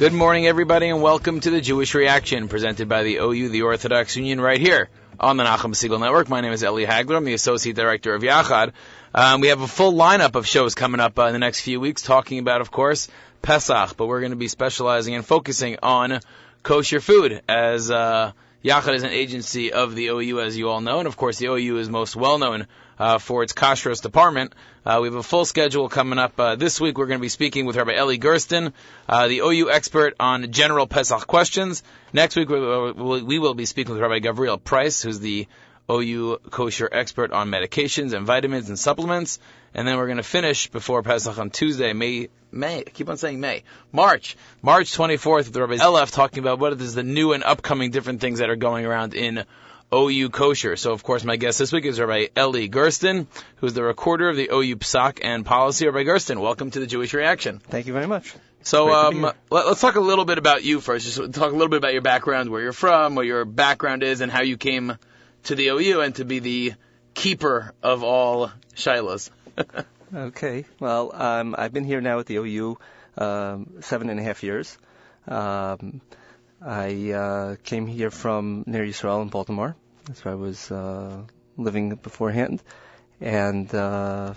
Good morning, everybody, and welcome to the Jewish Reaction, presented by the OU, the Orthodox Union, right here on the Nachum Segal Network. My name is Eli Hagler. I'm the Associate Director of Yachad. Um, we have a full lineup of shows coming up uh, in the next few weeks, talking about, of course, Pesach, but we're going to be specializing and focusing on kosher food as uh, Yachad is an agency of the OU, as you all know, and of course the OU is most well known uh, for its kashrus department. Uh, we have a full schedule coming up uh, this week. We're going to be speaking with Rabbi Eli Gersten, uh, the OU expert on general Pesach questions. Next week we will, we will be speaking with Rabbi Gabriel Price, who's the OU kosher expert on medications and vitamins and supplements. And then we're going to finish before Pesach on Tuesday, May, May, I keep on saying May, March, March 24th with Rabbi Elef talking about what is the new and upcoming different things that are going around in OU kosher. So of course my guest this week is Rabbi Eli Gersten, who's the recorder of the OU Psak and policy. Rabbi Gersten, welcome to the Jewish Reaction. Thank you very much. So um, let, us talk a little bit about you first. Just talk a little bit about your background, where you're from, what your background is, and how you came to the OU and to be the keeper of all shilas. okay. Well, um, I've been here now at the OU um, seven and a half years. Um, I uh, came here from Ner Israel in Baltimore. That's where I was uh, living beforehand, and uh,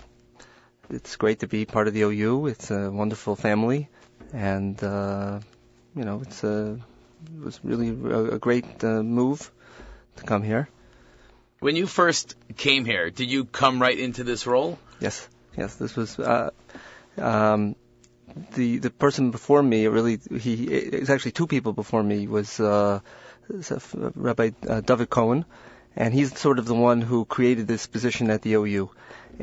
it's great to be part of the OU. It's a wonderful family, and uh, you know, it's a it was really a, a great uh, move to come here. When you first came here, did you come right into this role? Yes, yes. This was uh, um, the the person before me. Really, he it was actually two people before me. Was uh, Rabbi uh, David Cohen, and he's sort of the one who created this position at the OU.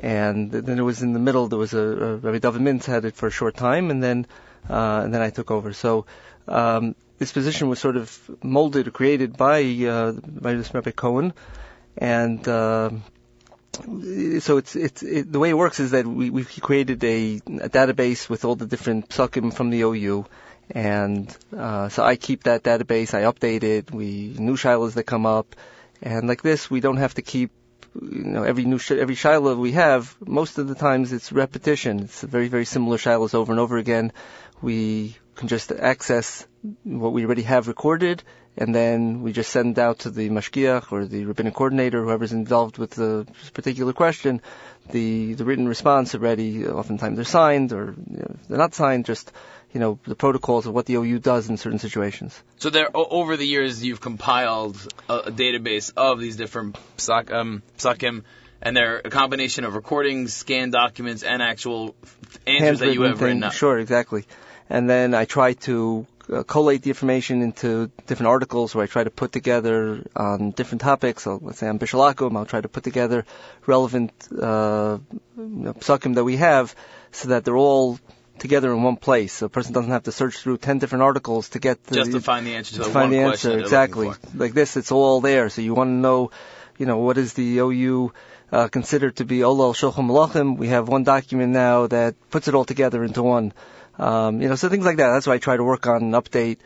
And then it was in the middle. There was a, a Rabbi David Mintz had it for a short time, and then uh, and then I took over. So. Um, this position was sort of molded or created by uh, by this Rabbi Cohen, and uh, so it's it's it, the way it works is that we we've created a, a database with all the different psukim from the OU, and uh, so I keep that database. I update it. We new shilas that come up, and like this, we don't have to keep you know every new sh- every shilah we have. Most of the times, it's repetition. It's very very similar shilas over and over again. We can just access what we already have recorded and then we just send out to the mashgiach or the rabbinic coordinator, whoever's involved with the particular question, the the written response already. Oftentimes they're signed, or you know, they're not signed. Just you know the protocols of what the OU does in certain situations. So there, over the years, you've compiled a, a database of these different psak, um, psakim, and they're a combination of recordings, scanned documents, and actual answers that you have written up. Sure, exactly. And then I try to uh, collate the information into different articles where I try to put together on different topics. So let's say on Bishul Akum, I'll try to put together relevant uh, psukim that we have so that they're all together in one place. So a person doesn't have to search through ten different articles to get the, just to find the answer to, to the find the answer. Exactly. Like this, it's all there. So you want to know, you know, what is the OU uh, considered to be Olal Shulchan Malachim? We have one document now that puts it all together into one. Um, you know, so things like that. That's why I try to work on an update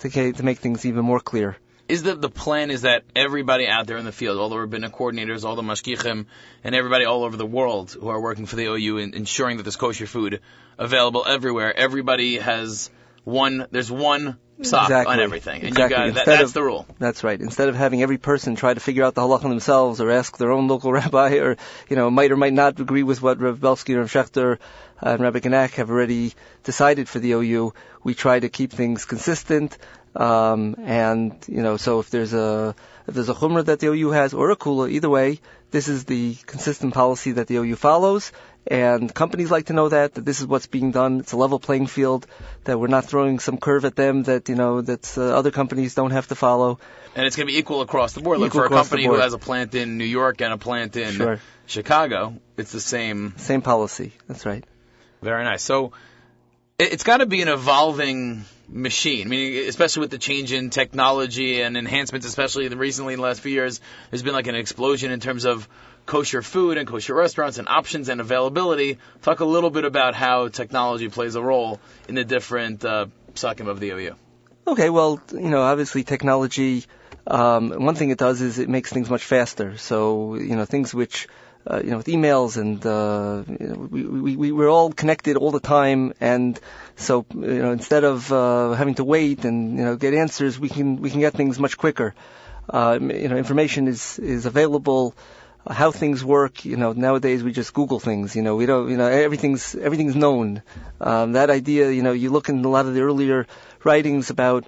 to, to make things even more clear. Is the the plan is that everybody out there in the field, all the rabbinic coordinators, all the mashgichim, and everybody all over the world who are working for the OU in ensuring that there's kosher food available everywhere, everybody has one. There's one psak exactly. on everything, and exactly. you got that, that's of, the rule. That's right. Instead of having every person try to figure out the halacha themselves or ask their own local rabbi, or you know might or might not agree with what Rav Belsky or Rav Schechter and Rabbi Genack have already decided for the OU, we try to keep things consistent. Um, and you know, so if there's a if there's a chumrah that the OU has or a kula, either way, this is the consistent policy that the OU follows. And companies like to know that that this is what's being done. It's a level playing field. That we're not throwing some curve at them that you know that uh, other companies don't have to follow. And it's going to be equal across the board. Like for a company who has a plant in New York and a plant in sure. Chicago, it's the same same policy. That's right. Very nice. So it's got to be an evolving machine. I mean, especially with the change in technology and enhancements, especially recently in the last few years, there's been like an explosion in terms of kosher food and kosher restaurants and options and availability. Talk a little bit about how technology plays a role in the different uh, of the OU. Okay, well, you know, obviously technology. Um, one thing it does is it makes things much faster. So, you know, things which uh, you know, with emails and uh, you know, we, we we we're all connected all the time, and so you know, instead of uh, having to wait and you know get answers, we can we can get things much quicker. Uh, you know, information is is available. How things work, you know, nowadays we just Google things. You know, we don't, you know, everything's everything's known. Um, that idea, you know, you look in a lot of the earlier writings about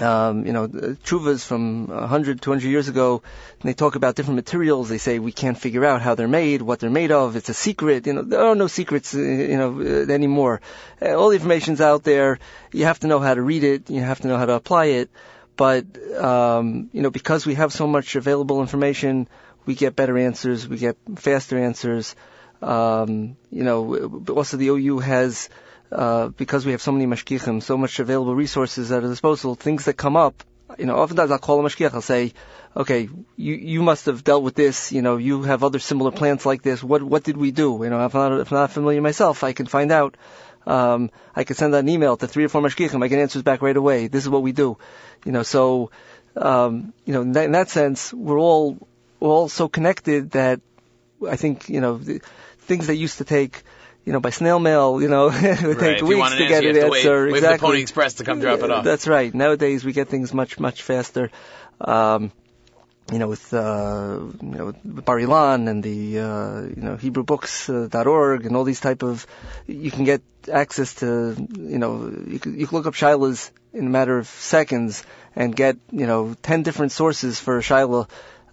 um, you know, tshuvas from 100, 200 years ago, they talk about different materials. They say we can't figure out how they're made, what they're made of. It's a secret. You know, there are no secrets, uh, you know, uh, anymore. Uh, all the information's out there. You have to know how to read it. You have to know how to apply it. But, um, you know, because we have so much available information, we get better answers. We get faster answers. Um, you know, also the OU has, uh, because we have so many mashgichim, so much available resources at our disposal, things that come up, you know, oftentimes I'll call a mashgiach, I'll say, okay, you, you must have dealt with this, you know, you have other similar plants like this, what, what did we do? You know, if I'm not, if I'm not familiar myself, I can find out. Um, I can send out an email to three or four mashgichim, I get answers back right away. This is what we do. You know, so, um, you know, in that, in that sense, we're all, all so connected that I think, you know, the, things that used to take, you know, by snail mail, you know, it would Right. take If weeks to get answer, an have to answer. wait, wait for the. Pony Express to come drop it off. That's right. Nowadays we get things much much faster. Um, you know, with uh, you know with Bar Ilan and the uh, you know HebrewBooks.org and all these type of, you can get access to you know you can, you can look up shilas in a matter of seconds and get you know ten different sources for a shilah.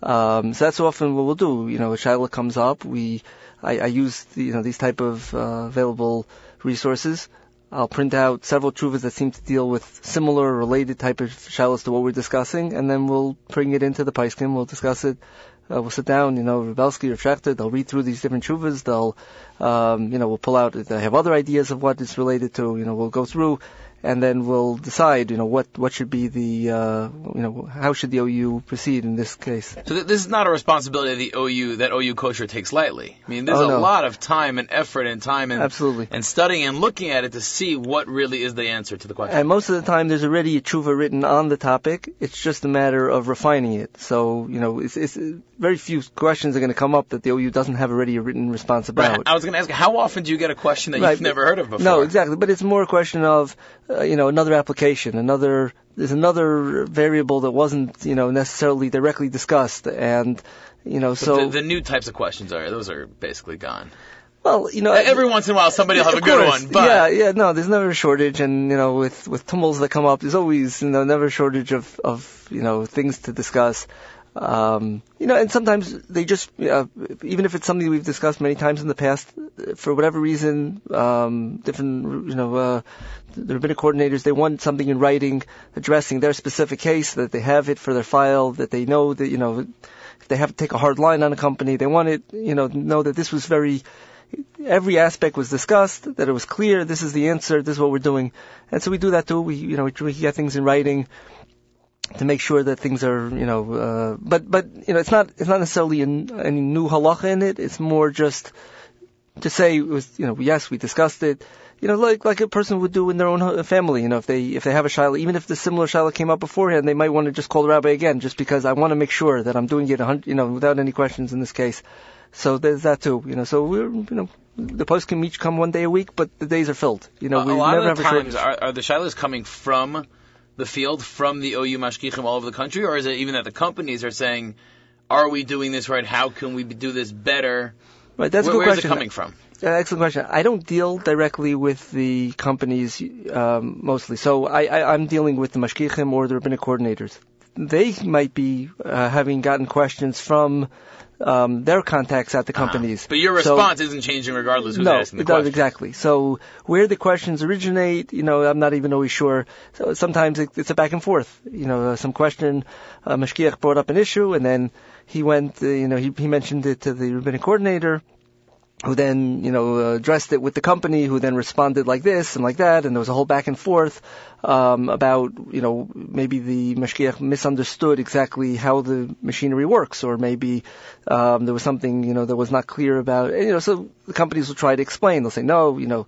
Um, so that's often what we'll do. You know, a shilah comes up, we I, I use the, you know these type of uh, available resources. I'll print out several tshuvas that seem to deal with similar related type of shilas to what we're discussing, and then we'll bring it into the poskim. We'll discuss it. Uh, we'll sit down, you know, Rav Belsky or Schechter, they'll read through these different tshuvas. They'll, um, you know, we'll pull out they have other ideas of what it's related to. You know, we'll go through, and then we'll decide, you know, what what should be the, uh, you know, how should the OU proceed in this case. So th- this is not a responsibility of the OU that OU kosher takes lightly. I mean, there's Oh, a lot of time and effort and time and Absolutely. and studying and looking at it to see what really is the answer to the question. And most of the time, there's already a tshuva written on the topic. It's just a matter of refining it. So, you know, it's, it's very few questions are going to come up that the OU doesn't have already a written response about. Right. I was going to ask, how often do you get a question that Right, you've never heard of before? No, exactly. But it's more a question of, uh, Uh, you know, another application, another. There's another variable that wasn't, you know, necessarily directly discussed, and, you know, But so the, the new types of questions are those are basically gone. well, you know, Every once in a while, somebody will have a Of good course. one. But yeah, yeah, no, there's never a shortage, and you know, with with tumults that come up, there's always you know never a shortage of of you know things to discuss. Um, you know, and sometimes they just, uh, even if it's something we've discussed many times in the past, for whatever reason, um, different, you know, uh, the rabbinic coordinators, they want something in writing addressing their specific case, that they have it for their file, that they know that, you know, if they have to take a hard line on a company, they want it, you know, know that this was very, every aspect was discussed, that it was clear, this is the answer, this is what we're doing. And so we do that too. We, you know, we, we get things in writing to make sure that things are, you know, uh, but, but, you know, it's not, it's not necessarily an, any new halacha in it. It's more just to say it was, you know, yes, we discussed it. You know, like like a person would do in their own family. You know, if they if they have a shiloh, even if the similar shiloh came up beforehand, they might want to just call the rabbi again, just because I want to make sure that I'm doing it, you know, without any questions in this case. So there's that too. You know, so we're, you know, the poskim each come one day a week, but the days are filled. You know, a, we a lot never of have the times, are, are the shilas coming from the field, from the OU mashgichim all over the country, or is it even that the companies are saying, "Are we doing this right? How can we do this better?" Right, that's a Where- good where's question. it coming from? Uh, excellent question. I don't deal directly with the companies um, mostly, so I, I, I'm dealing with the mashgichim or the rabbinic coordinators. They might be uh, having gotten questions from um, their contacts at the companies. But your So- response isn't changing regardless who's no, asking the it does exactly. So where the questions originate, you know, I'm not even always sure. So sometimes it, it's a back and forth. You know, uh, some question, uh, Mashgiach brought up an issue, and then he went, uh, you know, he, he mentioned it to the rabbinic coordinator, who then, you know, uh, addressed it with the company, who then responded like this and like that, and there was a whole back and forth um, about, you know, maybe the mashgiach misunderstood exactly how the machinery works, or maybe um, there was something, you know, that was not clear about. And, you know, so the companies will try to explain. They'll say, no, you know,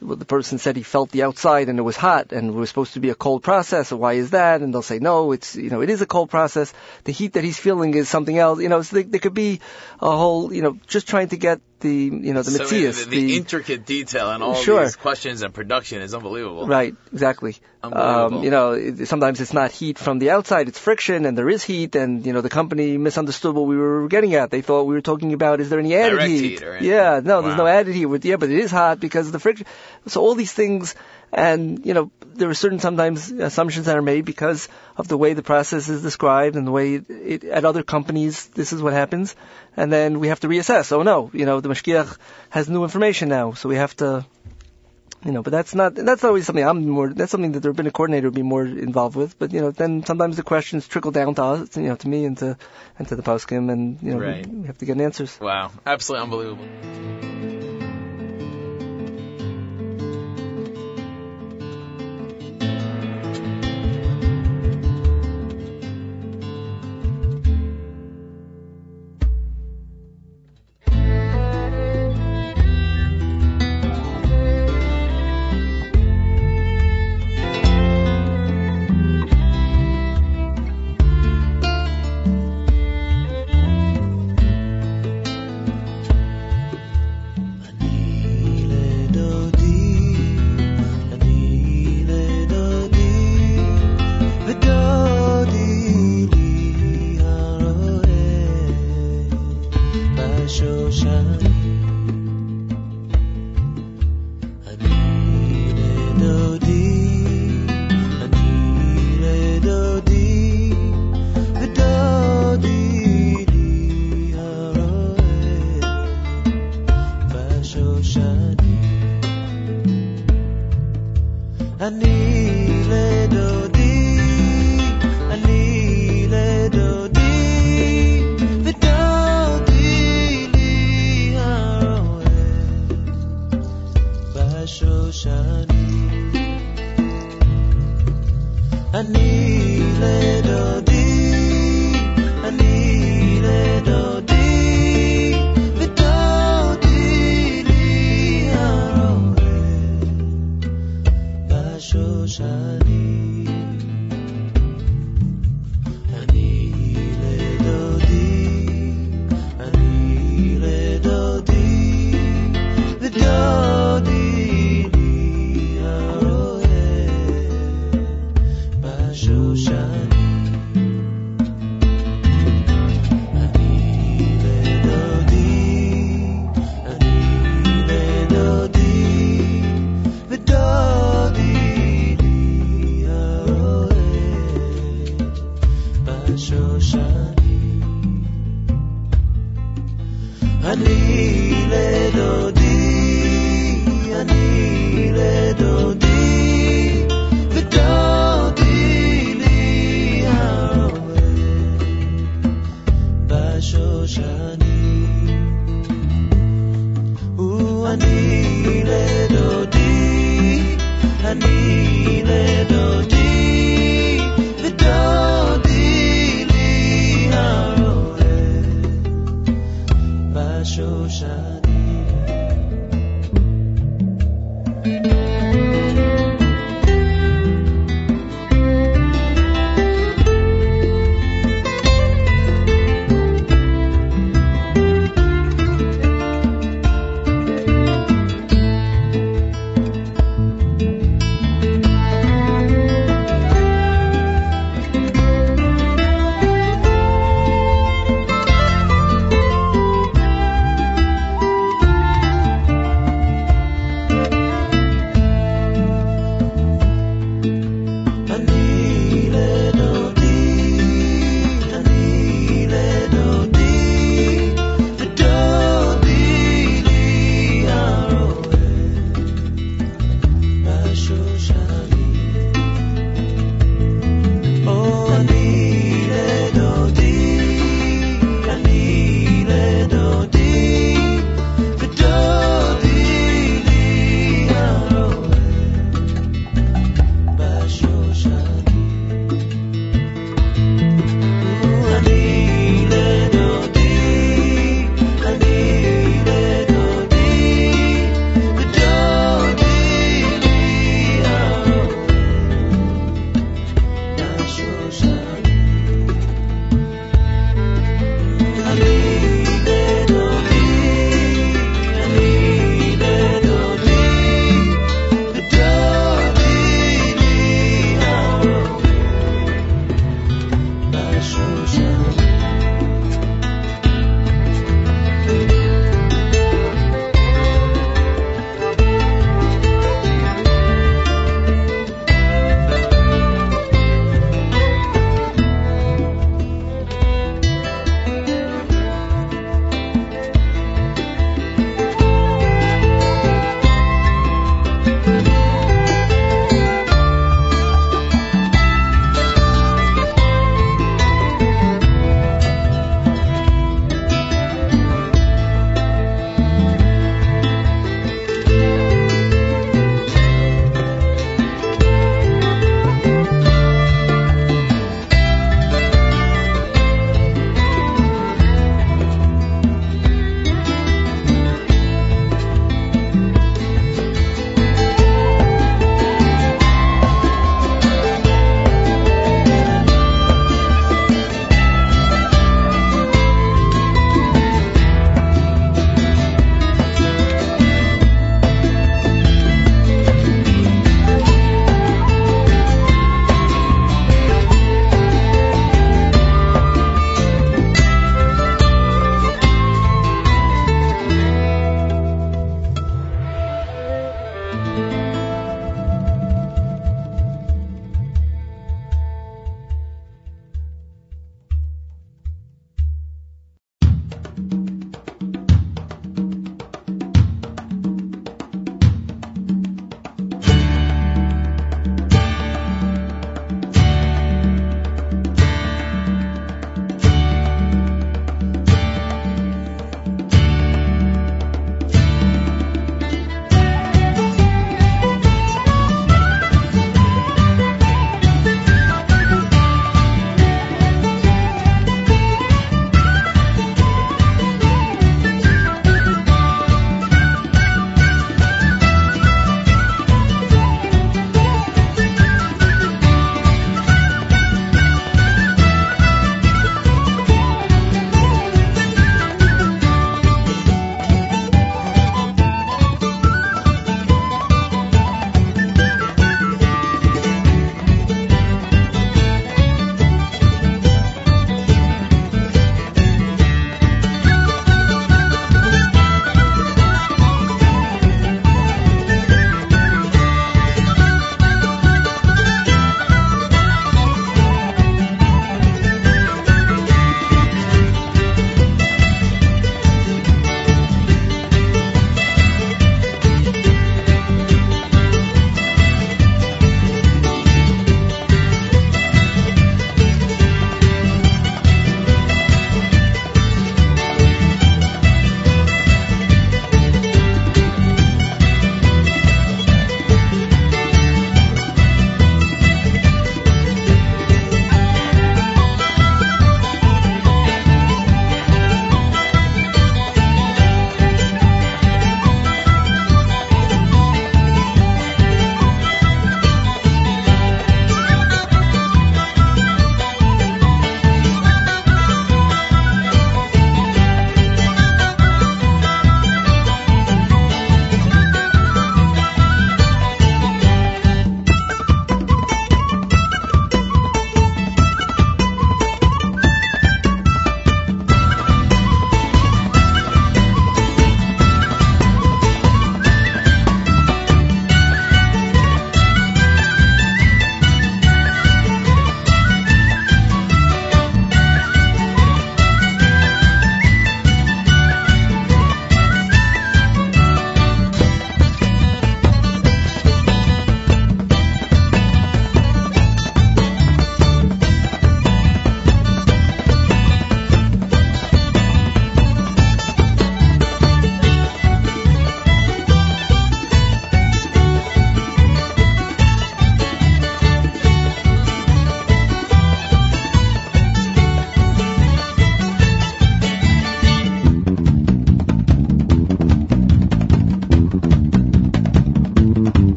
well, the person said he felt the outside and it was hot and it was supposed to be a cold process. So why is that? And they'll say, no, it's, you know, it is a cold process. The heat that he's feeling is something else. You know, so there, there could be a whole, you know, just trying to get the, you know, the So, Matthias. the, the intricate detail and all Sure. these questions and production is unbelievable. Right, exactly. Unbelievable. Um, you know, it, sometimes it's not heat from the outside, it's friction, and there is heat, and, you know, the company misunderstood what we were getting at. They thought we were talking about, is there any added Direct heat? heat or yeah, no, there's no added heat. With, yeah, but it is hot because of the friction. So all these things, and, you know, there are certain sometimes assumptions that are made because of the way the process is described and the way it, it, at other companies, this is what happens. And then we have to reassess. Oh no, you know, the Mashgiach has new information now, so we have to, you know, but that's not that's not always something I'm more. That's something that the rabbinic coordinator would be more involved with. But you know, then sometimes the questions trickle down to us, you know, to me and to and to the poskim, and you know, Right. we, we have to get answers. Wow, absolutely unbelievable.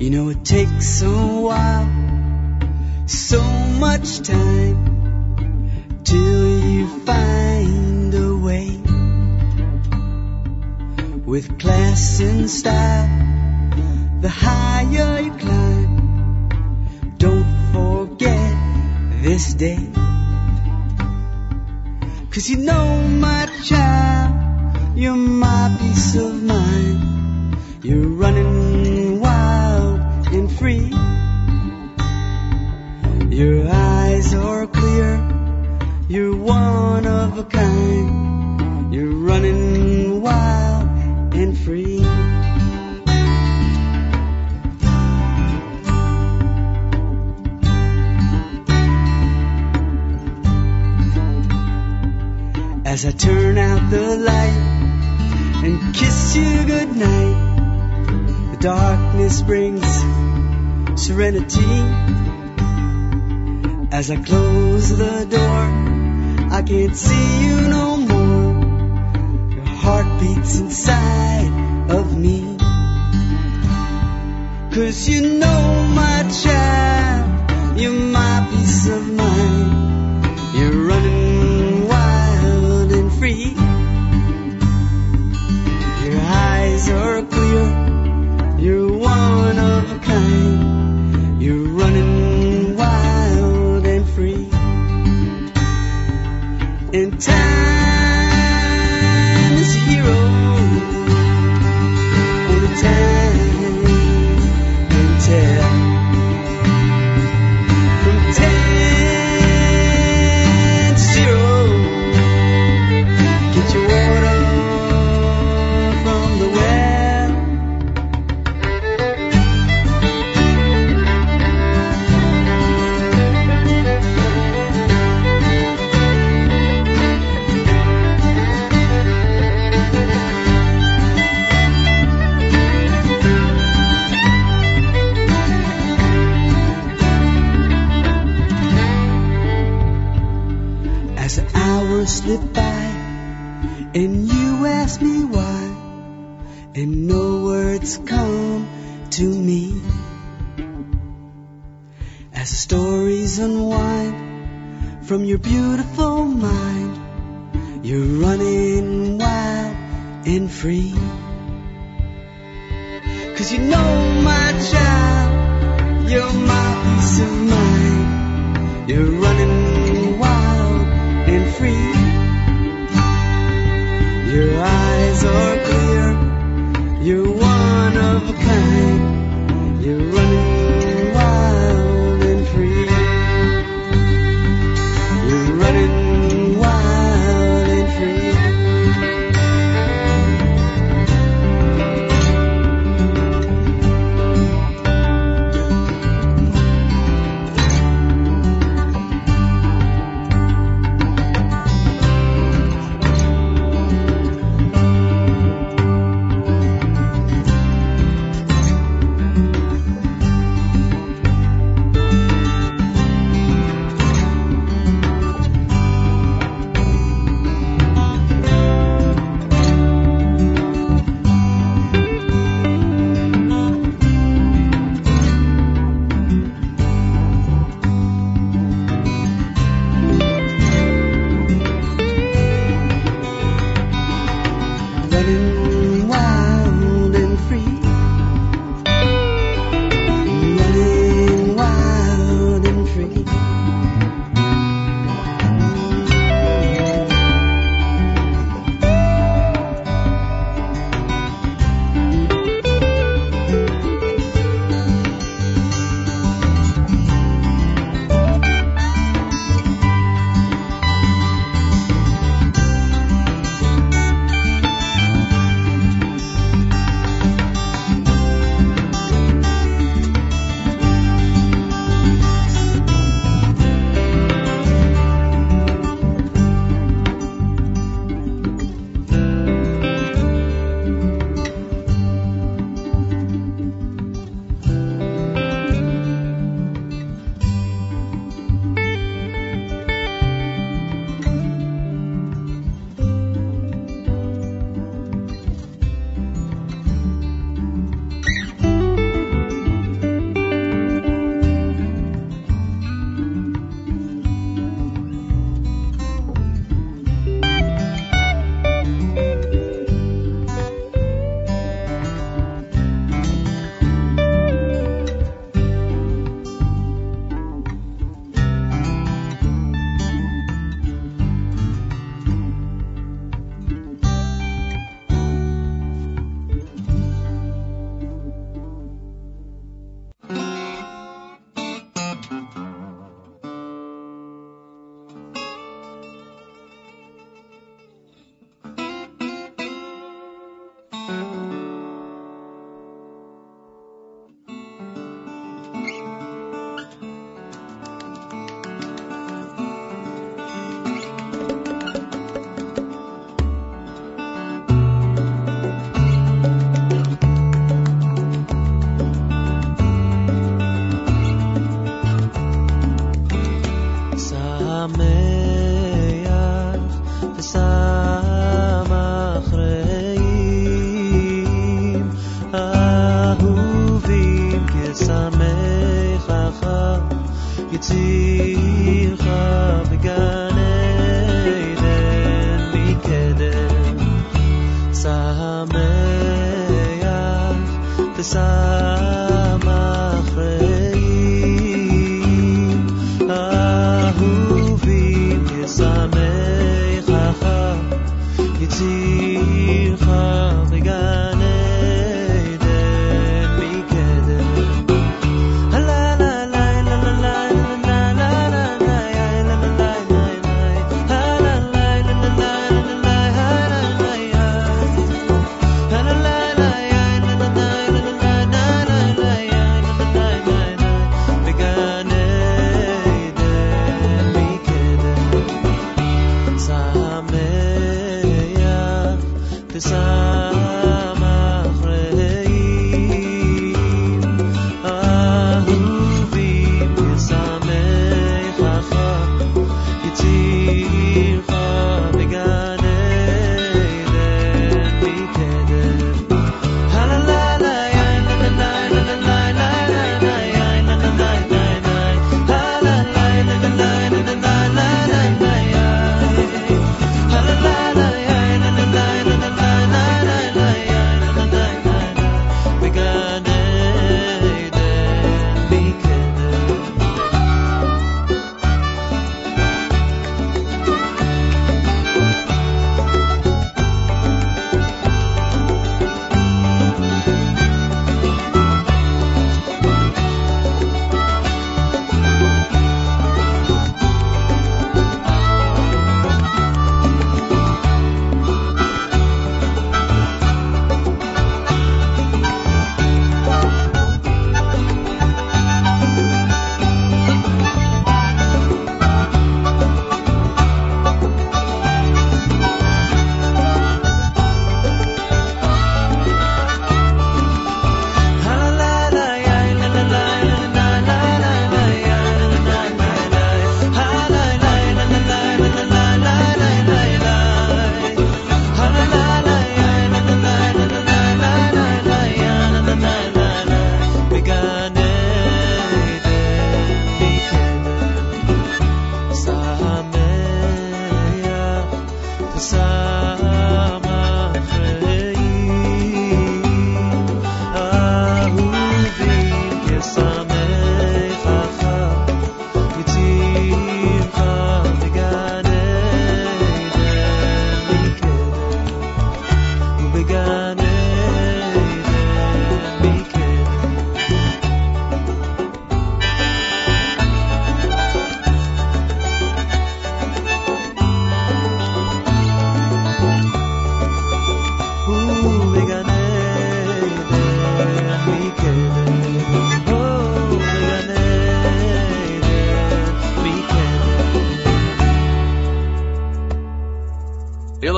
You know it takes a while, so much time, till you find a way. With class and style, the higher you climb, don't forget this day. Cause you know, my child, you're my peace of mind. You're running free. Your eyes are clear, you're one of a kind. You're running wild and free. As I turn out the light and kiss you goodnight, the darkness brings serenity. As I close the door, I can't see you no more. Your heart beats inside of me. Cause you know, my child, you're my peace of mind. You're running wild and free. Your eyes are clear, you're one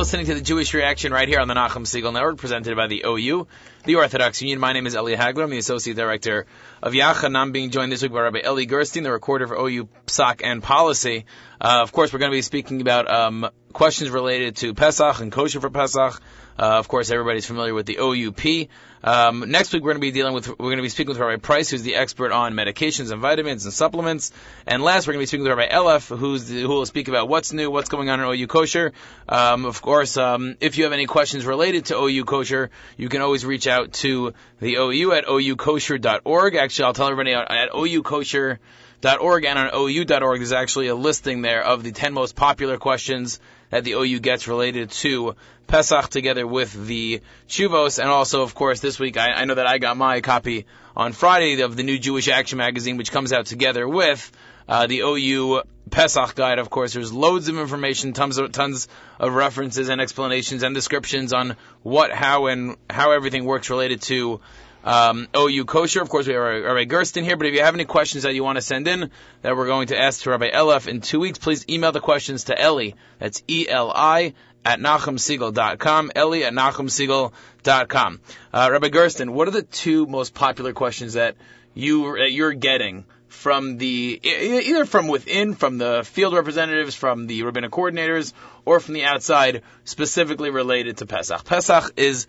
listening to the Jewish Reaction right here on the Nachum Segal Network, presented by the OU, the Orthodox Union. My name is Eli Hagler. I'm the Associate Director of Yachad, and I'm being joined this week by Rabbi Eli Gersten, the recorder for OU Psak and Policy. Uh, of course, we're going to be speaking about um, questions related to Pesach and kosher for Pesach. Uh, of course, everybody's familiar with the OUP. Um, next week, we're going to be dealing with, we're going to be speaking with Rabbi Price, who's the expert on medications and vitamins and supplements. And last, we're going to be speaking with Rabbi Elefant, who's the, who will speak about what's new, what's going on in OU Kosher. Um, of course, um, if you have any questions related to OU Kosher, you can always reach out to the OU at oukosher.org. Actually, I'll tell everybody at, at oukosher.org and on ou.org, there's actually a listing there of the 10 most popular questions that the OU gets related to Pesach together with the tshuvas. And also, of course, this week, I, I know that I got my copy on Friday of the new Jewish Action magazine, which comes out together with uh, the OU Pesach guide. Of course, there's loads of information, tons of, tons of references and explanations and descriptions on what, how, and how everything works related to um, OU kosher. Of course, we have Rabbi Gersten here, but if you have any questions that you want to send in that we're going to ask to Rabbi Elefant in two weeks, please email the questions to Eli. That's E-L-I at NachumSegal.com. Eli at NachumSegal.com. Uh, Rabbi Gersten, what are the two most popular questions that you, that you're getting from the, either from within, from the field representatives, from the rabbinic coordinators, or from the outside, specifically related to Pesach? Pesach is,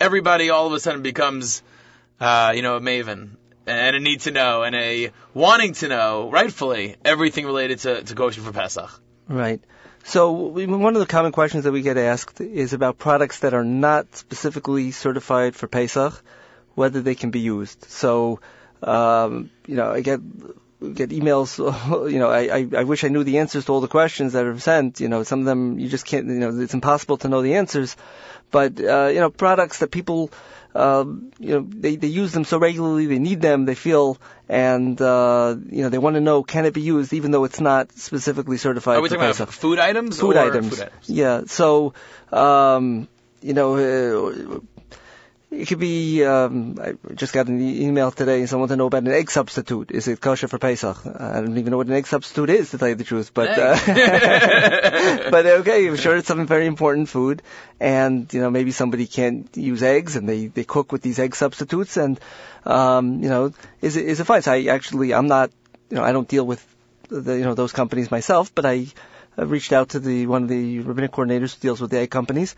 everybody all of a sudden becomes, uh, you know, a maven. and a need to know and a wanting to know, rightfully, everything related to, to for Pesach. Right. So one of the common questions that we get asked is about products that are not specifically certified for Pesach, whether they can be used. So, um, you know, I get emails. You know, I, I I wish I knew the answers to all the questions that are sent. You know, some of them you just can't. You know, it's impossible to know the answers. But uh, you know, products that people um, you know, they, they use them so regularly, they need them, they feel, and, uh, you know, they want to know, can it be used even though it's not specifically certified Are we talking about food items food or items. food items? Yeah. So, um, you know, uh, it could be. Um, I just got an e- email today. and Someone to know about an egg substitute. Is it kosher for Pesach? I don't even know what an egg substitute is, to tell you the truth. But, uh, but okay, I'm sure it's some very important food, and you know maybe somebody can't use eggs, and they they cook with these egg substitutes, and um, you know is it is it fine? So I actually I'm not you know I don't deal with the, you know those companies myself, but I I've reached out to the one of the rabbinic coordinators who deals with the egg companies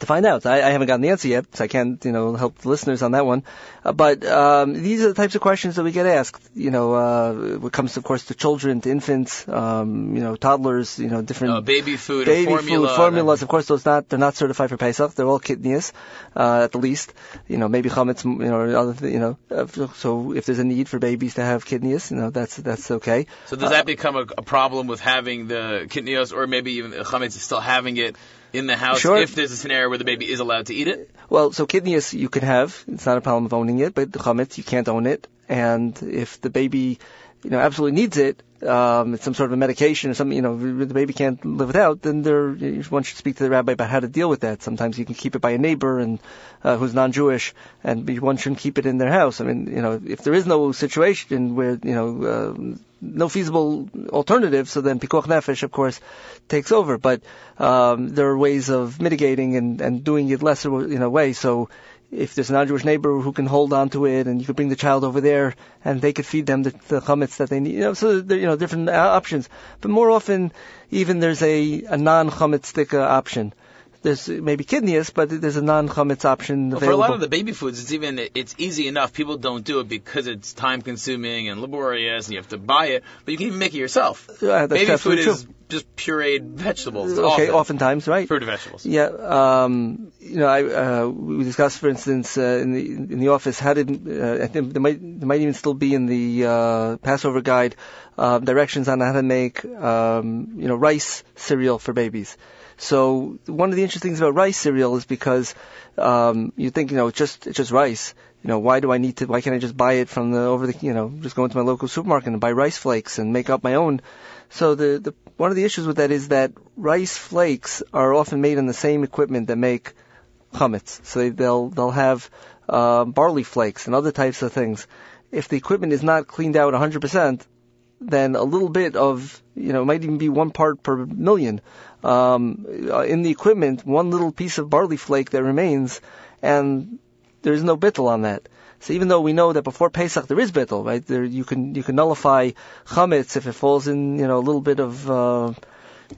to find out. I, I haven't gotten the answer yet, so I can't, you know, help the listeners on that one. Uh, but um, these are the types of questions that we get asked. You know, uh, when it comes, of course, to children, to infants, um, you know, toddlers, you know, different Uh, baby food, baby formula. food, formulas. Of course, those not they're not certified for Pesach. They're all kitniyos, uh, at the least. You know, maybe chametz, you know, or other, you know. Uh, so if there's a need for babies to have kitniyos, you know, that's that's okay. So does that become a, a problem with having the kitniyos, or maybe even chametz is still having it in the house Sure. if there's a scenario where the baby is allowed to eat it? Well, so kitniyos you can have. It's not a problem of owning it, but the chametz you can't own it. And if the baby, you know, absolutely needs it, um, it's some sort of a medication or something, you know, the baby can't live without, then there, one should speak to the rabbi about how to deal with that. Sometimes you can keep it by a neighbor and, uh, who's non-Jewish, and one shouldn't keep it in their house. I mean, you know, if there is no situation where, you know, uh, no feasible alternative, so then pikuach nefesh, of course, takes over. But um, there are ways of mitigating and, and doing it lesser, you know, way. So if there's a non-Jewish neighbor who can hold on to it, and you could bring the child over there, and they could feed them the, the chametz that they need. You know, so there, you know, different uh, options. But more often, even there's a, a non-chametz option. There's maybe kitniyos, but there's a non-chametz option Well, for a lot of the baby foods, it's even it's easy enough. People don't do it because it's time consuming and laborious, and you have to buy it. But you can even make it yourself. That's baby food is just pureed vegetables. okay, often. oftentimes, right? fruit and vegetables. Yeah, um, you know, I, uh, we discussed, for instance, uh, in the in the office, how did uh, I think there might there might even still be in the uh, Passover guide uh, directions on how to make um, you know rice cereal for babies. So one of the interesting things about rice cereal is because um, you think you know it's just it's just rice. You know, why do I need to? Why can't I just buy it from the over the you know just go into my local supermarket and buy rice flakes and make up my own? So the, the one of the issues with that is that rice flakes are often made in the same equipment that make chametz. So they, they'll they'll have uh, barley flakes and other types of things. If the equipment is not cleaned out 100%, then a little bit of you know it might even be one part per million um, uh, in the equipment, one little piece of barley flake that remains, and there's no bittel on that. So even though we know that before Pesach there is bittel, right? There you can you can nullify chametz if it falls in you know a little bit of uh,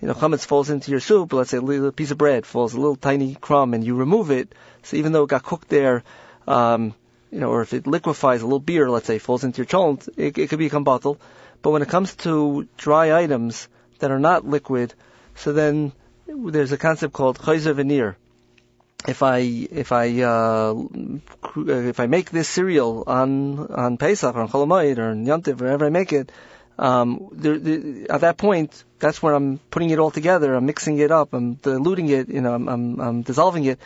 you know chametz falls into your soup. Let's say a little piece of bread falls a little tiny crumb, and you remove it. So even though it got cooked there, um, you know, or if it liquefies a little beer, let's say falls into your cholent, it, it could become batel. But when it comes to dry items that are not liquid, so then there's a concept called chozer v'neor if I if I uh, uh, if I make this cereal on on Pesach or on Chol Hamoed or on Yontif, wherever I make it, um, there, there, at that point, that's where I'm putting it all together. I'm mixing it up. I'm diluting it. You know, I'm, I'm, I'm dissolving it.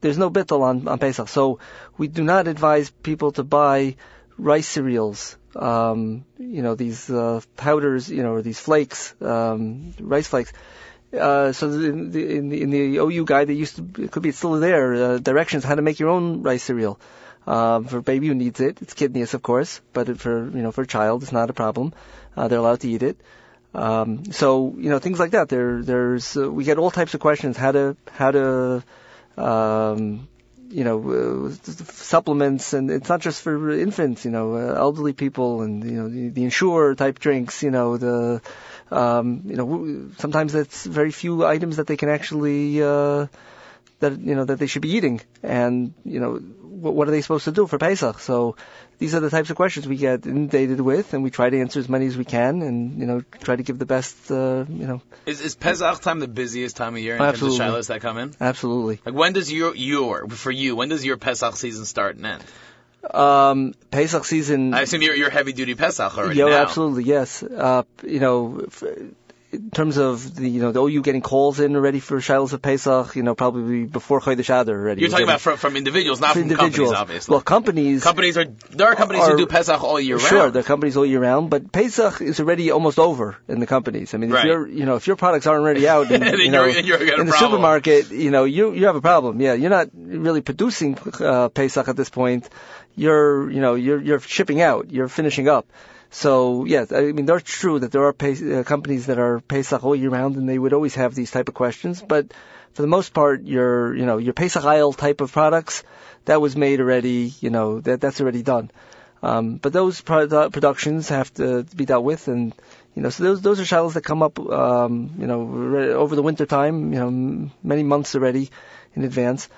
There's no bittel on on Pesach, so we do not advise people to buy rice cereals. Um, you know, these uh, powders, you know, or these flakes, um, rice flakes. Uh, so in the, in the in the OU guide, they used to it could be still there uh, directions how to make your own rice cereal. Uh, for a baby who needs it, it's kitniyos, of course, but for you know for a child, it's not a problem. Uh, they're allowed to eat it. Um, so you know things like that. There there's uh, we get all types of questions how to how to um, you know uh, supplements, and it's not just for infants. You know, uh, elderly people, and you know the, the Ensure type drinks. You know the um, you know, sometimes it's very few items that they can actually uh, that you know that they should be eating, and you know what, what are they supposed to do for Pesach? So these are the types of questions we get inundated with, and we try to answer as many as we can, and you know try to give the best. Uh, you know, Is, is Pesach time the busiest time of year in Absolutely. terms of shilas that come in? absolutely. Like when does your your for you when does your Pesach season start and end? Um, Pesach season. I assume you're, you're heavy duty Pesach already Yeah, now. absolutely, yes. Uh, you know, in terms of the, you know, the OU getting calls in already for shilas of Pesach, you know, probably before Chodesh Adar already. You're talking about from, from individuals, not from individuals. companies, obviously. Well, companies. companies are there are companies who do Pesach all year Sure, round. Sure, there are companies all year round, but Pesach is already almost over in the companies. I mean, Right. if your you know if your products aren't already out, in, Then you know, you're- you're in the problem. supermarket, you know, you you have a problem. Yeah, you're not really producing uh, Pesach at this point. You're you know you're you're shipping out. You're finishing up. So yes, I mean that's true that there are Pes- uh, companies that are Pesach all year round, and they would always have these type of questions. But for the most part, your you know your Pesach aisle type of products that was made already. You know that that's already done. Um, but those produ- productions have to be dealt with, and you know, so those those are shadows that come up, um, you know, re- over the winter time, you know, m- many months already in advance.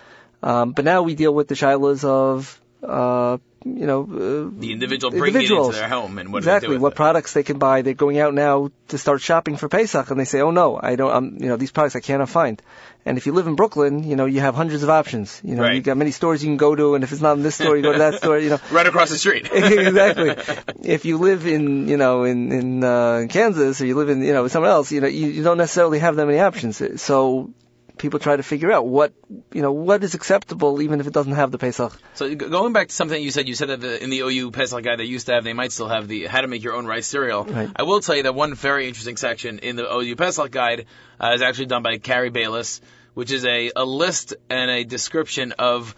Um, but now we deal with the shilas of, uh, you know, uh, the individual bringing it into their home and what exactly they do with what it? products they can buy. They're going out now to start shopping for Pesach, and they say, "Oh no, I don't. Um, you know, these products I cannot find." And if you live in Brooklyn, you know, you have hundreds of options. You know, Right. you got many stores you can go to, and if it's not in this store, you go to that store. You know, right across the street. exactly. If you live in, you know, in in uh, Kansas or you live in, you know, somewhere else, you know, you, you don't necessarily have that many options. So people try to figure out what, you know, what is acceptable, even if it doesn't have the Pesach. So g- going back to something you said, you said that the, in the OU Pesach guide they used to have, they might still have the how to make your own rice cereal. Right. I will tell you that one very interesting section in the OU Pesach guide uh, is actually done by Carrie Bayless, which is a, a list and a description of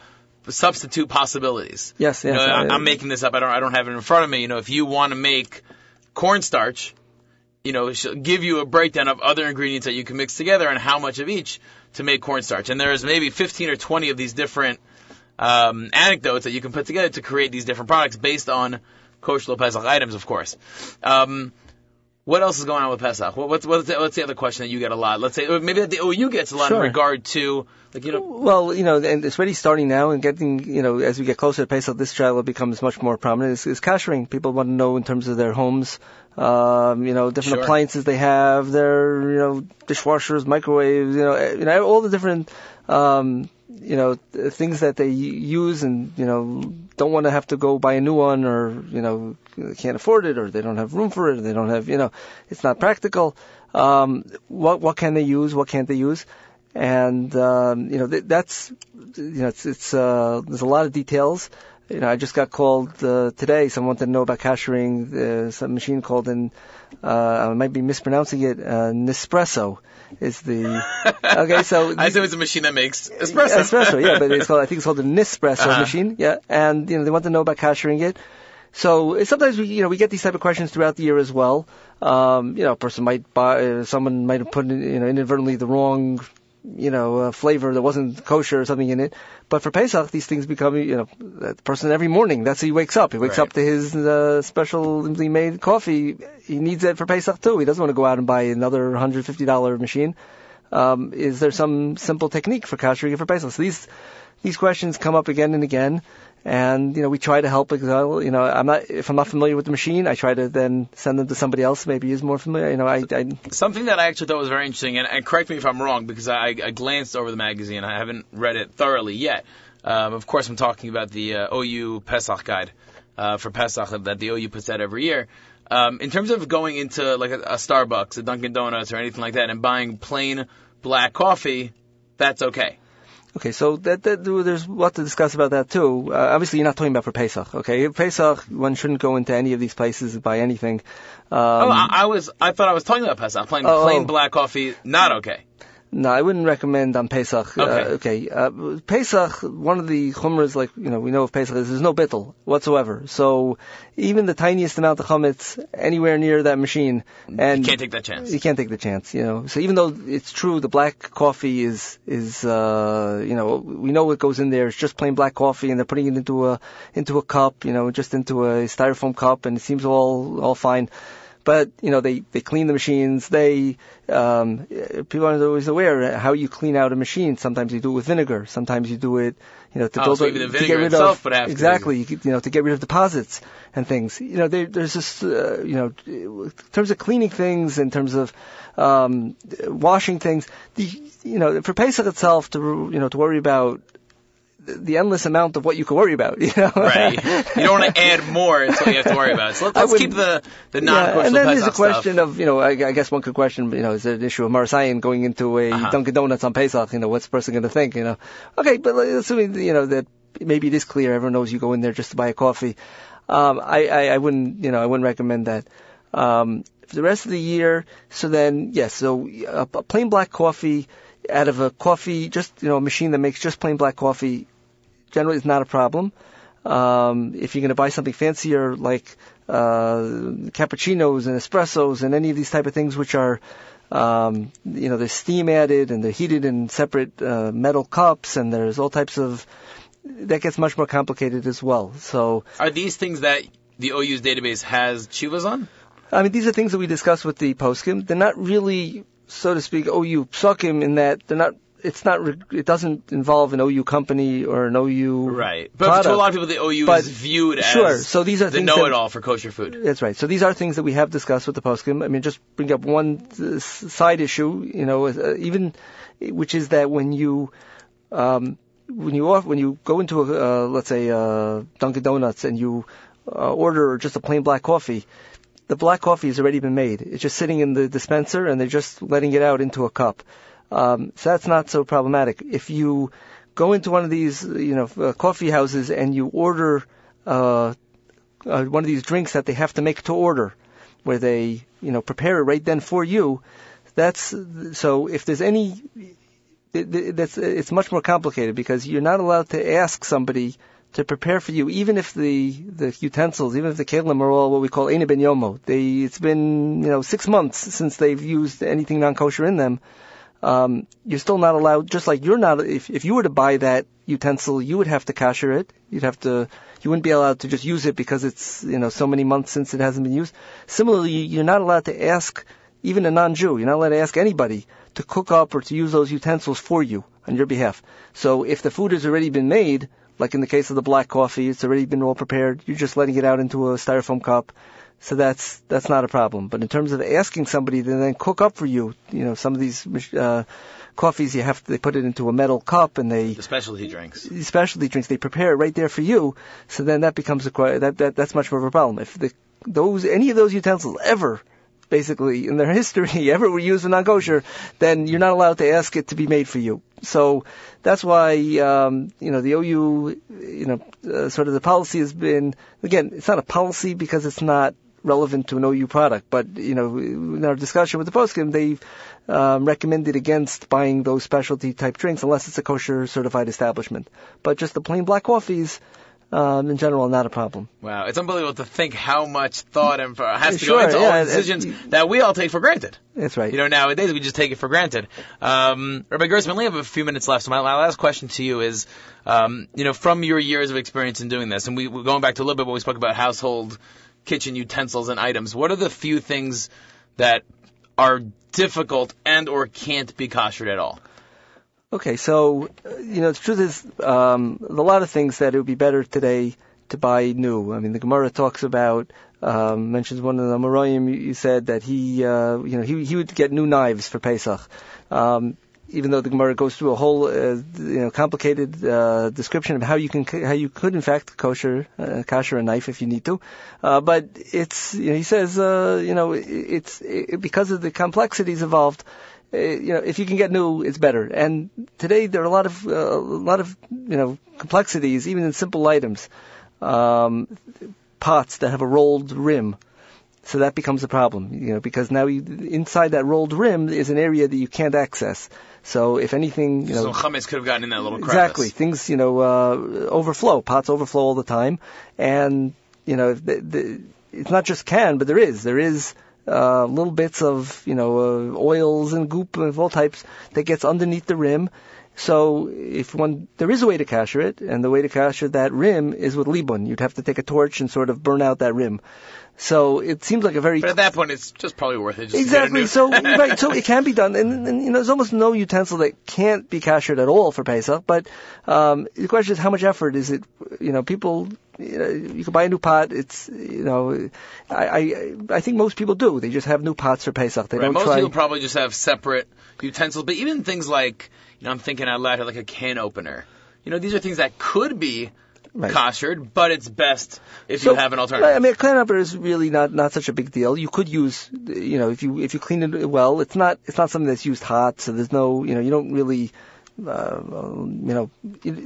substitute possibilities. Yes, You yes. know, I, I'm making this up. I don't. I don't have it in front of me. You know, if you want to make cornstarch, you know, she'll give you a breakdown of other ingredients that you can mix together and how much of each to make cornstarch. And there's maybe 15 or 20 of these different um, anecdotes that you can put together to create these different products based on kosher Pesach items, of course. Um, what else is going on with Pesach? What, what's, what's, the, what's the other question that you get a lot? Let's say or maybe that the OU gets a lot in regard to like you know Well, you know, and it's already starting now, and getting, you know, as we get closer to Pesach, this child becomes much more prominent. Is, is kashering. People want to know in terms of their homes, um, you know, different Sure. appliances they have, their, you know, dishwashers, microwaves, you know, you know, all the different, um, you know, things that they use, and you know, don't want to have to go buy a new one, or you know, can't afford it, or they don't have room for it, or they don't have, you know, it's not practical. Um, what what can they use? What can't they use? and um, you know th- that's you know it's, it's uh, there's a lot of details. You know, I just got called uh, today. Someone to know about kashering uh, some machine called in. Uh, I might be mispronouncing it. Uh, Nespresso is the okay. So I assume it's a machine that makes espresso. espresso, yeah, but it's called I think it's called the Nespresso Uh-huh. machine, yeah. And you know they want to know about kashering it. So sometimes we you know we get these type of questions throughout the year as well. Um, you know, a person might buy, uh, someone might have put in, you know inadvertently the wrong you know uh, flavor that wasn't kosher or something in it. But for Pesach, these things become you know the person every morning that's how he wakes up. He wakes Right. up to his uh, specially made coffee. He needs it for Pesach too. He doesn't want to go out and buy another $150 machine um, is there some simple technique for kashering for Pesach? So these these questions come up again and again, and you know we try to help. Because you know I'm not if I'm not familiar with the machine, I try to then send them to somebody else maybe is more familiar. You know I, I Something that I actually thought was very interesting, and, and correct me if I'm wrong, because I, I glanced over the magazine. I haven't read it thoroughly yet. Um, of course, I'm talking about the uh, OU Pesach guide uh, for Pesach that the OU puts out every year. Um, in terms of going into like a, a Starbucks, a Dunkin' Donuts, or anything like that, and buying plain black coffee, that's okay. Okay, so that, that there's a lot to discuss about that too. Uh, obviously, you're not talking about for Pesach. Okay, Pesach, one shouldn't go into any of these places buy anything. Um, oh, I, I was I thought I was talking about Pesach. Plain, Oh, plain oh. black coffee, not okay. No, I wouldn't recommend on Pesach. Okay. Uh, okay. Uh, Pesach, one of the chumras, like, you know, we know of Pesach is there's no bittel whatsoever. So even the tiniest amount of chametz anywhere near that machine, and You can't take that chance. you can't take the chance, you know. So even though it's true, the black coffee is is uh you know we know what goes in there. It's just plain black coffee, and they're putting it into a into a cup, you know, just into a styrofoam cup, and it seems all all fine. But you know they they clean the machines. They um, people aren't always aware how you clean out a machine. Sometimes you do it with vinegar. Sometimes you do it, you know, to Oh, build so a- even the to get rid itself of exactly. You, you know, to get rid of deposits and things. You know, there, there's this, uh, you know, in terms of cleaning things, in terms of um, washing things. The, you know, for Pesach itself, to you know, to worry about the- endless amount of what you can worry about. You know, Right. You don't want to add more It's what you have to worry about. So let's, let's keep the, the Yeah, non-kosher and then there's a Pesach stuff. question of, you know, I, I guess one could question, you know, is there an issue of maris ayin going into a Uh-huh. Dunkin' Donuts on Pesach? You know, what's the person going to think? You know, okay, but assuming you know that maybe it is clear, everyone knows you go in there just to buy a coffee. Um, I, I, I wouldn't, you know, I wouldn't recommend that. Um, for the rest of the year, so then yes, so a, a plain black coffee out of a coffee, just you know, a machine that makes just plain black coffee, generally is not a problem. Um, if you're going to buy something fancier like uh, cappuccinos and espressos and any of these type of things which are um, you know, there's steam added and they're heated in separate uh, metal cups and there's all types of that gets much more complicated as well. So, Are these things that the OU's database has tshuvas on? I mean, these are things that we discussed with the poskim. They're not really, so to speak, OU psakim in that they're not. It's not. re- It doesn't involve an OU company or an OU. Right. But product. to a lot of people, the OU But- is viewed as sure, so these are the things that- know-it-all for kosher food. That's right. So these are things that we have discussed with the poskim. I mean, just bring up one side issue, you know, uh, even which is that when you um, when you off, when you go into a uh, let's say uh, Dunkin' Donuts and you uh, order just a plain black coffee, the black coffee has already been made. It's just sitting in the dispenser and they're just letting it out into a cup. Um, so that's not so problematic. If you go into one of these, you know, uh, coffee houses and you order uh, uh, one of these drinks that they have to make to order, where they, you know, prepare it right then for you. That's so. If there's any, that's it's much more complicated because you're not allowed to ask somebody to prepare for you, even if the the utensils, even if the kelim are all what we call ben yomo. They it's been you know six months since they've used anything non kosher in them. Um, you're still not allowed. Just like you're not, if if you were to buy that utensil, you would have to kasher it. You'd have to. You wouldn't be allowed to just use it because it's you know so many months since it hasn't been used. Similarly, you're not allowed to ask even a non-Jew. You're not allowed to ask anybody to cook up or to use those utensils for you on your behalf. So if the food has already been made, like in the case of the black coffee, it's already been all prepared. You're just letting it out into a styrofoam cup. So that's that's not a problem. But in terms of asking somebody to then cook up for you, you know, some of these uh, coffees you have to they put it into a metal cup and they The specialty drinks. specialty drinks they prepare it right there for you. So then that becomes a that that that's much more of a problem. If the those any of those utensils ever basically in their history ever were used in non-kosher, then you're not allowed to ask it to be made for you. So that's why um, you know the OU you know uh, sort of the policy has been again it's not a policy because it's not relevant to an OU product, but you know in our discussion with the poskim they um, recommended against buying those specialty type drinks unless it's a kosher certified establishment. But just the plain black coffees um, in general not a problem. Wow, it's unbelievable to think how much thought and has to Sure, go into all yeah, the decisions it- that we all take for granted. That's right. You know, nowadays we just take it for granted. Um, Rabbi Grossman, we have a few minutes left, so my, last question to you is, um, you know, from your years of experience in doing this, and we, we're going back to a little bit when we spoke about household kitchen utensils and items, what are the few things that are difficult and or can't be koshered at all? Okay, so uh, you know the truth is, um, a lot of things that it would be better today to buy new. I mean, the Gemara talks about um, mentions one of the Amoraim. You said that he, uh, you know, he he would get new knives for Pesach. Um, even though the Gemara goes through a whole, uh, you know, complicated uh, description of how you can, how you could in fact kosher, uh, kosher a knife if you need to, uh, but it's, you know, he says, uh, you know, it's it, because of the complexities involved uh, you know, if you can get new, it's better. And today there are a lot of uh, a lot of you know complexities, even in simple items. Um, pots that have a rolled rim, so that becomes a problem. You know, because now you, inside that rolled rim is an area that you can't access. So if anything, you know, so chametz could have gotten in that little crevice. Exactly. Things, you know, uh, overflow. Pots overflow all the time. And, you know, the, the, it's not just can, but there is. There is uh, little bits of, you know, uh, oils and goop of all types that gets underneath the rim. So if one, there is a way to kasher it, and the way to kasher that rim is with libun. You'd have to take a torch and sort of burn out that rim. So it seems like a very But at that point, it's just probably worth it. Just Exactly. To So get a new- right. So it can be done, and, and you know, there's almost no utensil that can't be kashered at all for Pesach. But um, the question is, how much effort is it? You know, people. You, know, you can buy a new pot. It's you know, I, I I think most people do. They just have new pots for Pesach. They Right, don't most try. people probably just have separate utensils, but even things like, you know, I'm thinking out loud like a can opener. You know, these are things that could be Right. koshered, but it's best if So, you have an alternative. I mean, a clean opener is really not not such a big deal. You could use, you know, if you if you clean it well, it's not it's not something that's used hot, so there's no, you know, you don't really, uh, you know, it,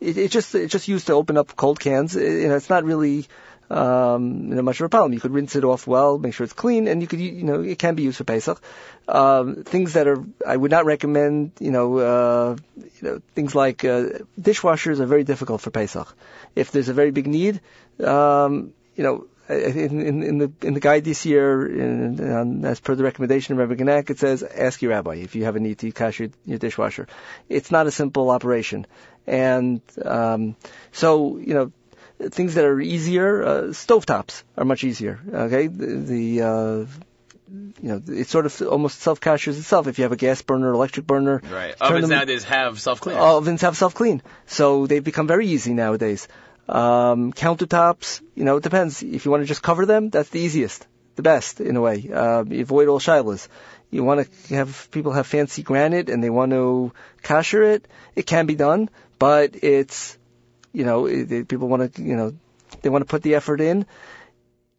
it, it's just it's just used to open up cold cans. It, you know, it's not really. Um, you know, much of a problem. You could rinse it off well, make sure it's clean, and you could, you know, it can be used for Pesach. Um, things that are, I would not recommend, you know, uh, you know, things like uh, dishwashers are very difficult for Pesach. If there's a very big need, um, you know, in, in, in the in the guide this year, in, um, as per the recommendation of Rabbi Genack, it says ask your rabbi if you have a need to kasher, your dishwasher. It's not a simple operation, and um, so you know things that are easier, uh, stovetops are much easier. Okay, the, the uh, you know it sort of almost self kashers itself if you have a gas burner, electric burner. right. Ovens them- nowadays have self-clean. ovens have self clean, so they've become very easy nowadays. Um, countertops, you know, it depends. If you want to just cover them, that's the easiest, the best in a way. Uh, you avoid all shilas. You want to have people have fancy granite and they want to kasher it. It can be done, but it's, you know, it, it- people want to, you know, they want to put the effort in.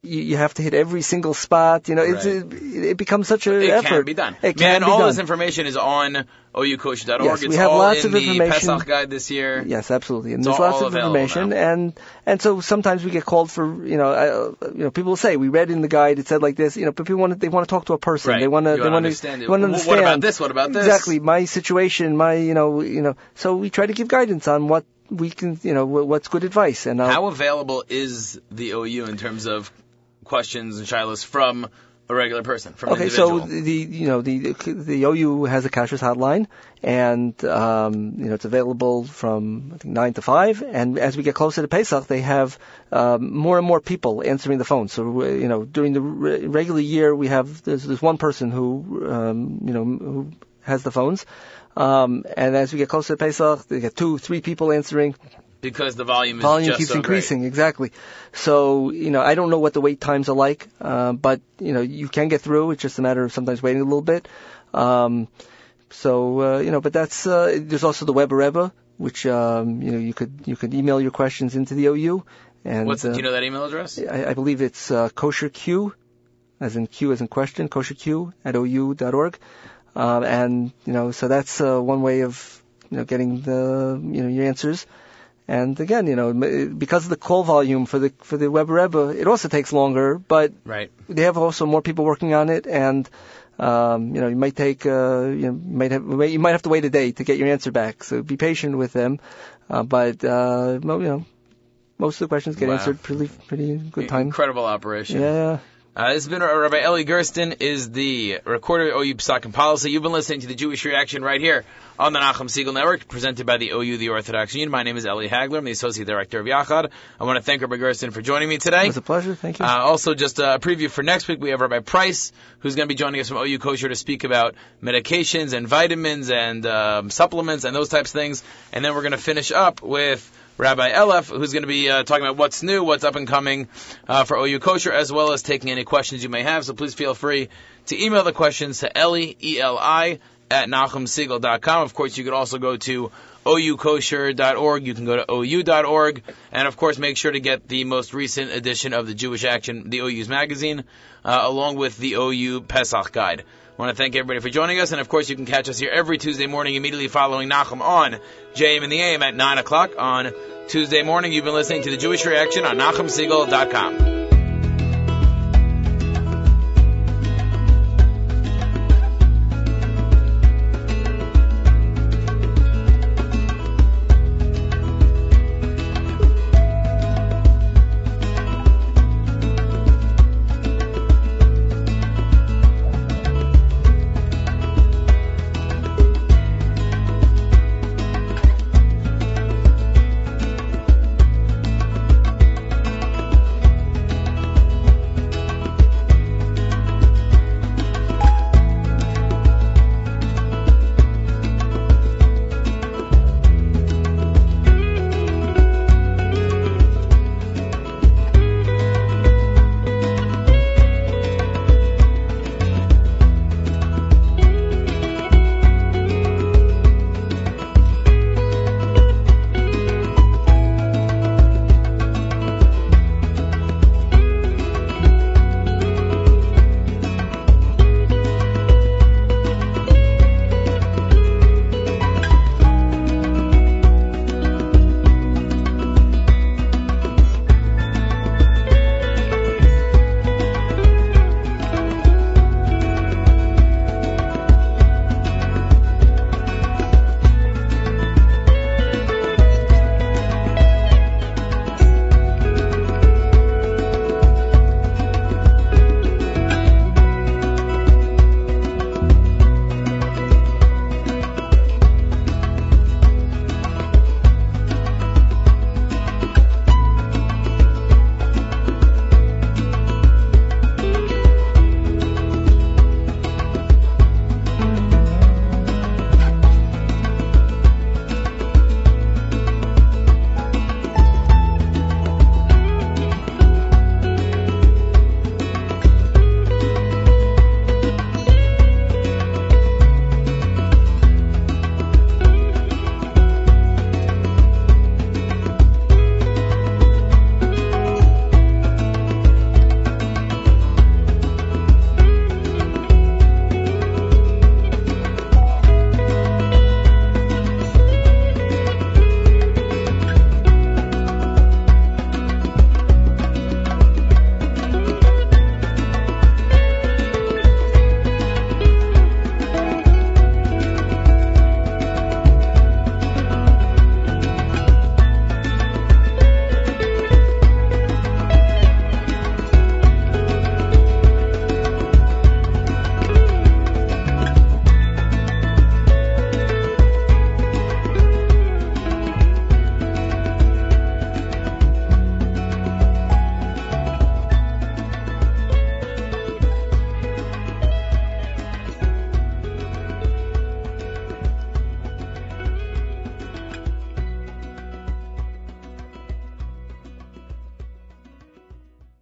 You, you have to hit every single spot. You know, it's, Right. it, it becomes such an it effort. can be done. It Man, can be all done. this information is on oukosher.org. Yes, it's we have all lots in of the information. Pesach guide this year. Yes, absolutely. And It's there's all lots of information, now. and and so sometimes we get called for you know uh, you know people will say we read in the guide it said like this you know but people want to, they want to talk to a person Right. they want to they wanna understand it. they want to understand what about this? What about this? exactly my situation my you know you know so we try to give guidance on what we can you know what's good advice and uh, How available is the OU in terms of questions and shilas from a regular person, from an Okay, so the you know the the OU has a kashrus hotline, and um, you know it's available from I think nine to five. And as we get closer to Pesach, they have um, more and more people answering the phone. So uh, you know during the re- regular year, we have there's, there's one person who um, you know who has the phones. Um, and as we get closer to Pesach, they get two, three people answering. Because the volume is volume just keeps so great. increasing exactly. So you know i don't know what the wait times are like uh, but you know you can get through. It's just a matter of sometimes waiting a little bit. Um, so uh, you know but that's uh, there's also the web Rebbe, which um, you know you could you could email your questions into the ou and What's, uh, do you know that email address? I, I believe it's uh, kosher q as in q as in question kosher q at ou.org um, and you know so that's uh, one way of you know getting the you know your answers and again, you know, because of the call volume for the for the Web Rebbe, it also takes longer, but Right. they have also more people working on it, and um, you know, you might take uh, you know, might have you might have to wait a day to get your answer back. So be patient with them, uh, but uh, you know, most of the questions get Wow. answered pretty pretty good time. Incredible operation. Yeah. Uh, this has been Rabbi Eli Gersten, is the recorder of OU Psak and Policy. You've been listening to the Jewish Reaction right here on the Nachum Segal Network, presented by the OU, the Orthodox Union. My name is Eli Hagler. I'm the Associate Director of Yachad. I want to thank Rabbi Gersten for joining me today. It was a pleasure. Thank you. Uh, also, just a preview for next week, we have Rabbi Price, who's going to be joining us from OU Kosher to speak about medications and vitamins and um, supplements and those types of things. And then we're going to finish up with Rabbi Elefant, who's going to be uh, talking about what's new, what's up and coming uh, for OU Kosher, as well as taking any questions you may have. So please feel free to email the questions to Eli, E-L-I, at NachumSegal.com. Of course, you could also go to oukosher.org. You can go to ou.org. And of course, make sure to get the most recent edition of the Jewish Action, the OU's magazine, uh, along with the OU Pesach Guide. I want to thank everybody for joining us, and of course, you can catch us here every Tuesday morning immediately following Nachum on JM in the AM at 9 o'clock on Tuesday morning. You've been listening to the Jewish Reaction on NachumSegal.com.